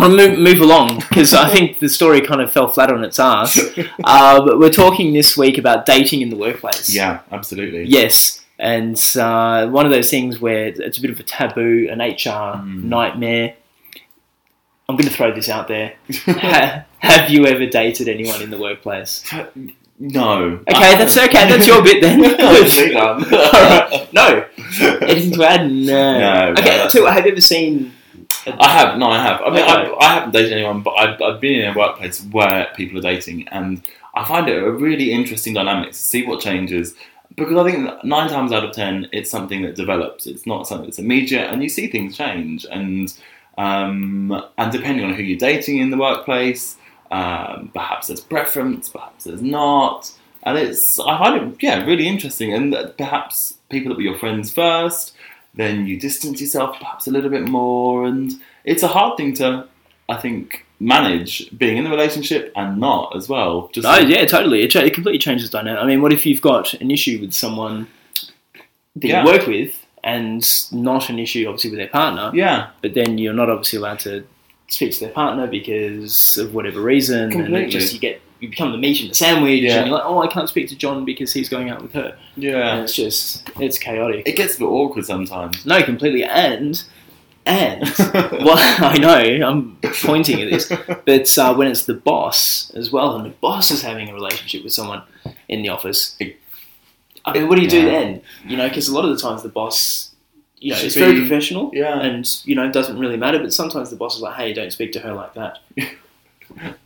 I'll move, move along because I think the story kind of fell flat on its ass. Uh, but we're talking this week about dating in the workplace. Yeah, absolutely. Yes, and uh, one of those things where it's a bit of a taboo, an HR Mm. nightmare. I'm going to throw this out there. Ha- have you ever dated anyone in the workplace? No. Okay, that's okay. That's your bit then. Good. No. Anything to add? No. No, no, okay, you what, have you ever seen? I have, no, I have. I mean, Okay. I, I haven't dated anyone, but I've, I've been in a workplace where people are dating, and I find it a really interesting dynamic to see what changes. Because I think nine times out of ten, it's something that develops. It's not something that's immediate, and you see things change. And um, and depending on who you're dating in the workplace, um, perhaps there's preference, perhaps there's not. And it's I find it yeah really interesting. And that perhaps people that were your friends first, then you distance yourself perhaps a little bit more, and it's a hard thing to I think manage being in the relationship and not as well. Just Oh yeah, totally. It, it completely changes the dynamic. I mean, what if you've got an issue with someone that Yeah. you work with, and not an issue obviously with their partner, yeah, but then you're not obviously allowed to speak to their partner because of whatever reason, and Completely. it just you get you become the meat in the sandwich, Yeah. and you're like, oh, I can't speak to John because he's going out with her, and yeah. it's just it's chaotic. It gets a bit awkward sometimes. No, completely, and and well, I know I'm pointing at this, but uh, when it's the boss as well, and the boss is having a relationship with someone in the office, I mean, what do you do then? You know, because a lot of the times the boss, you know, Should very professional, Yeah. and you know, it doesn't really matter. But sometimes the boss is like, "Hey, don't speak to her like that."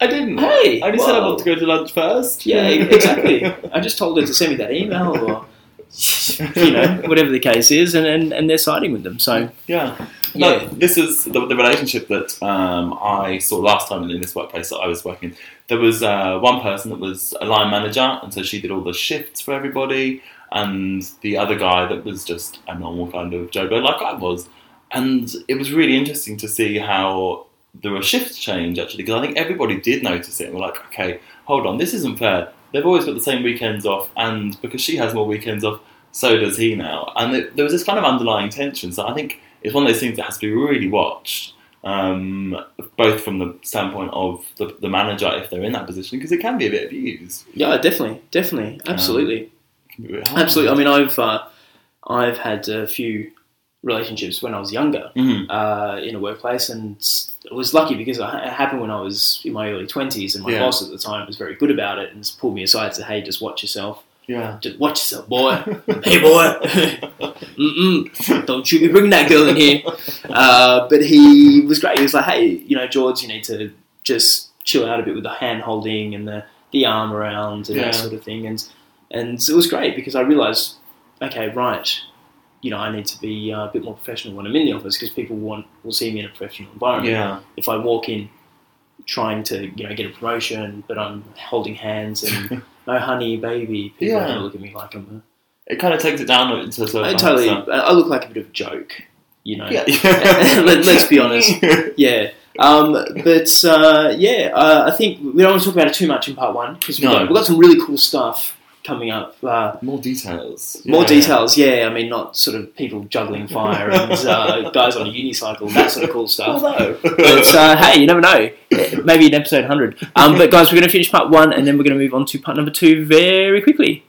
I didn't. Hey, I just said I want to go to lunch first. Yeah, exactly. I just told her to send me that email, or you know, whatever the case is, and and, and they're siding with them. So Yeah. No, Yeah. this is the, the relationship that um, I saw last time in this workplace that I was working. There was uh, one person that was a line manager, and so she did all the shifts for everybody, and the other guy that was just a normal kind of Jobo like I was. And it was really interesting to see how there were shifts change actually, because I think everybody did notice it and were like, okay, hold on, this isn't fair. They've always got the same weekends off, and because she has more weekends off, so does he now. And it, there was this kind of underlying tension. So I think it's one of those things that has to be really watched, um, both from the standpoint of the, the manager if they're in that position, because it can be a bit abused. yeah, definitely, definitely, Um, absolutely. It can be really hard. Absolutely. I mean, I've uh, I've had a few relationships when I was younger Mhm. uh, in a workplace, and it was lucky because it happened when I was in my early twenties, and my Yeah. boss at the time was very good about it and just pulled me aside and said, "Hey, just watch yourself. Yeah. Just watch yourself, boy. hey, boy. Mm-mm. Don't you be bringing that girl in here." Uh, but he was great. He was like, "Hey, you know, George, you need to just chill out a bit with the hand holding and the the arm around and Yeah. that sort of thing." And and it was great because I realised, okay, right, you know, I need to be uh, a bit more professional when I'm in the office because people want will see me in a professional environment. Yeah. If I walk in trying to you know get a promotion, but I'm holding hands and oh honey, baby, people are Yeah. going to look at me like I'm It kind of takes it down into sort a, of I totally. I look like a bit of a joke, you know. Yeah. Let, let's be honest. Yeah. Um, but uh, yeah, uh, I think we don't want to talk about it too much in part one because we've, No. got, we've got some really cool stuff coming up. Uh, More details. more Yeah. details, yeah. I mean, not sort of people juggling fire and uh, guys on a unicycle, and that sort of cool stuff. Although. But uh, hey, you never know. Maybe in episode 100. Um, but guys, we're going to finish part one and then we're going to move on to part number two very quickly.